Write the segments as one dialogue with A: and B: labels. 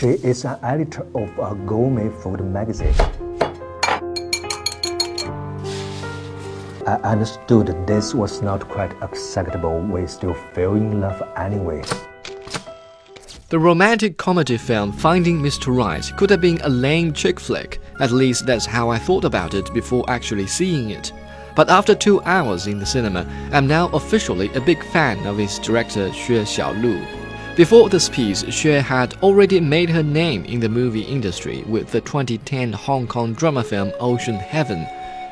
A: She is an editor of a gourmet food magazine. I understood this was not quite acceptable. We still fell in love anyway.
B: The romantic comedy film Finding Mr. Right could have been a lame chick flick. At least that's how I thought about it before actually seeing it. But after two hours in the cinema, I'm now officially a big fan of its director Xue Xiaolu. Before this piece, Xue had already made her name in the movie industry with the 2010 Hong Kong drama film Ocean Heaven.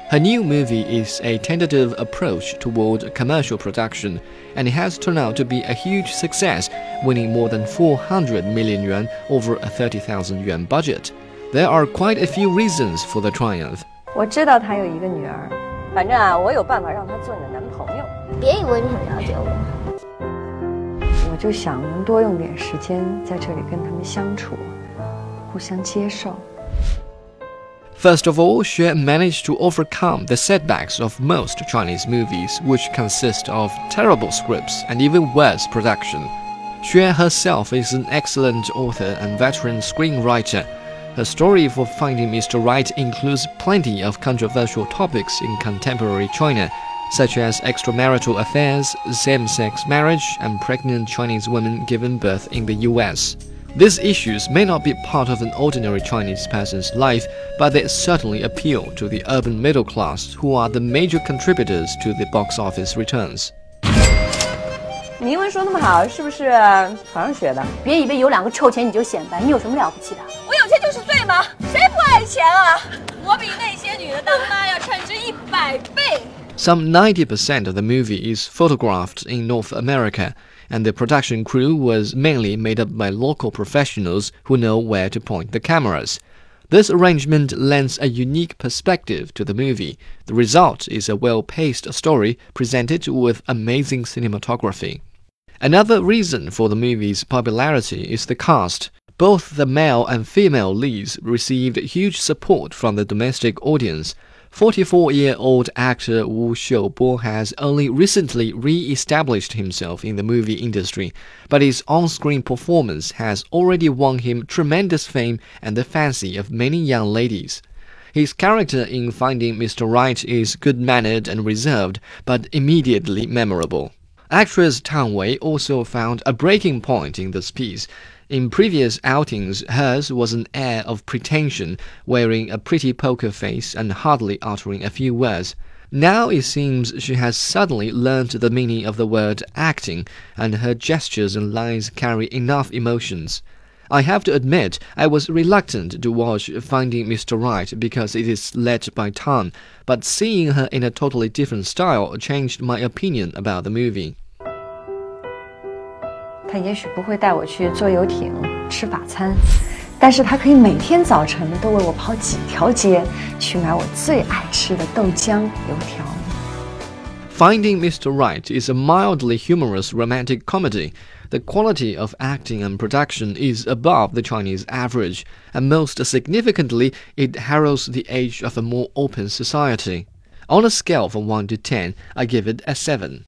B: Her new movie is a tentative approach toward commercial production, and it has turned out to be a huge success, winning more than 400 million yuan over a 30,000 yuan budget. There are quite a few reasons for the triumph.
C: 我知道他有一个女儿，
D: 反正啊，我有办法让他做你的男朋友。
E: 别以为你很了解我，
C: 我 就想能多用点时间在这里跟他们相处，互相接受。
B: First of all, Xue managed to overcome the setbacks of most Chinese movies, which consist of terrible scripts and even worse production. Xue herself is an excellent author and veteran screenwriter. Her story for Finding Mr. Right includes plenty of controversial topics in contemporary China, such as extramarital affairs, same sex marriage, and pregnant Chinese women giving birth in the US. These issues may not be part of an ordinary Chinese person's life, but they certainly appeal to the urban middle class, who are the major contributors to the box office returns.
D: 你英文说那么好，是不是床上学的？
E: 别以为有两个臭钱你就显摆，你有什么了不起的？
F: 我有钱就是罪吗？谁不爱钱啊？我比那些女的当妈要称职一百倍。
B: Some 90% of the movie is photographed in North America, and the production crew was mainly made up by local professionals who know where to point the cameras. This arrangement lends a unique perspective to the movie. The result is a well paced story presented with amazing cinematography. Another reason for the movie's popularity is the cast. Both the male and female leads received huge support from the domestic audience. 44 year old actor Wu Xiubo has only recently re established himself in the movie industry, but his on screen performance has already won him tremendous fame and the fancy of many young ladies. His character in Finding Mr. Right is good mannered and reserved, but immediately memorable. Actress Tang Wei also found a breaking point in this piece. In previous outings, hers was an air of pretension, wearing a pretty poker face and hardly uttering a few words. Now it seems she has suddenly learned the meaning of the word acting, and her gestures and lines carry enough emotions. I have to admit I was reluctant to watch Finding Mr. Right because it is led by Tang, but seeing her in a totally different style changed my opinion about the movie.
C: 他也许不会带我去坐游艇、吃法餐，但是他可以每天早晨都为我跑几条街，去买我最爱吃的豆浆、油条。
B: Finding Mr. Right is a mildly humorous romantic comedy. The quality of acting and production is above the Chinese average, and most significantly, it heralds the age of a more open society. On a scale from 1 to 10, I give it a 7.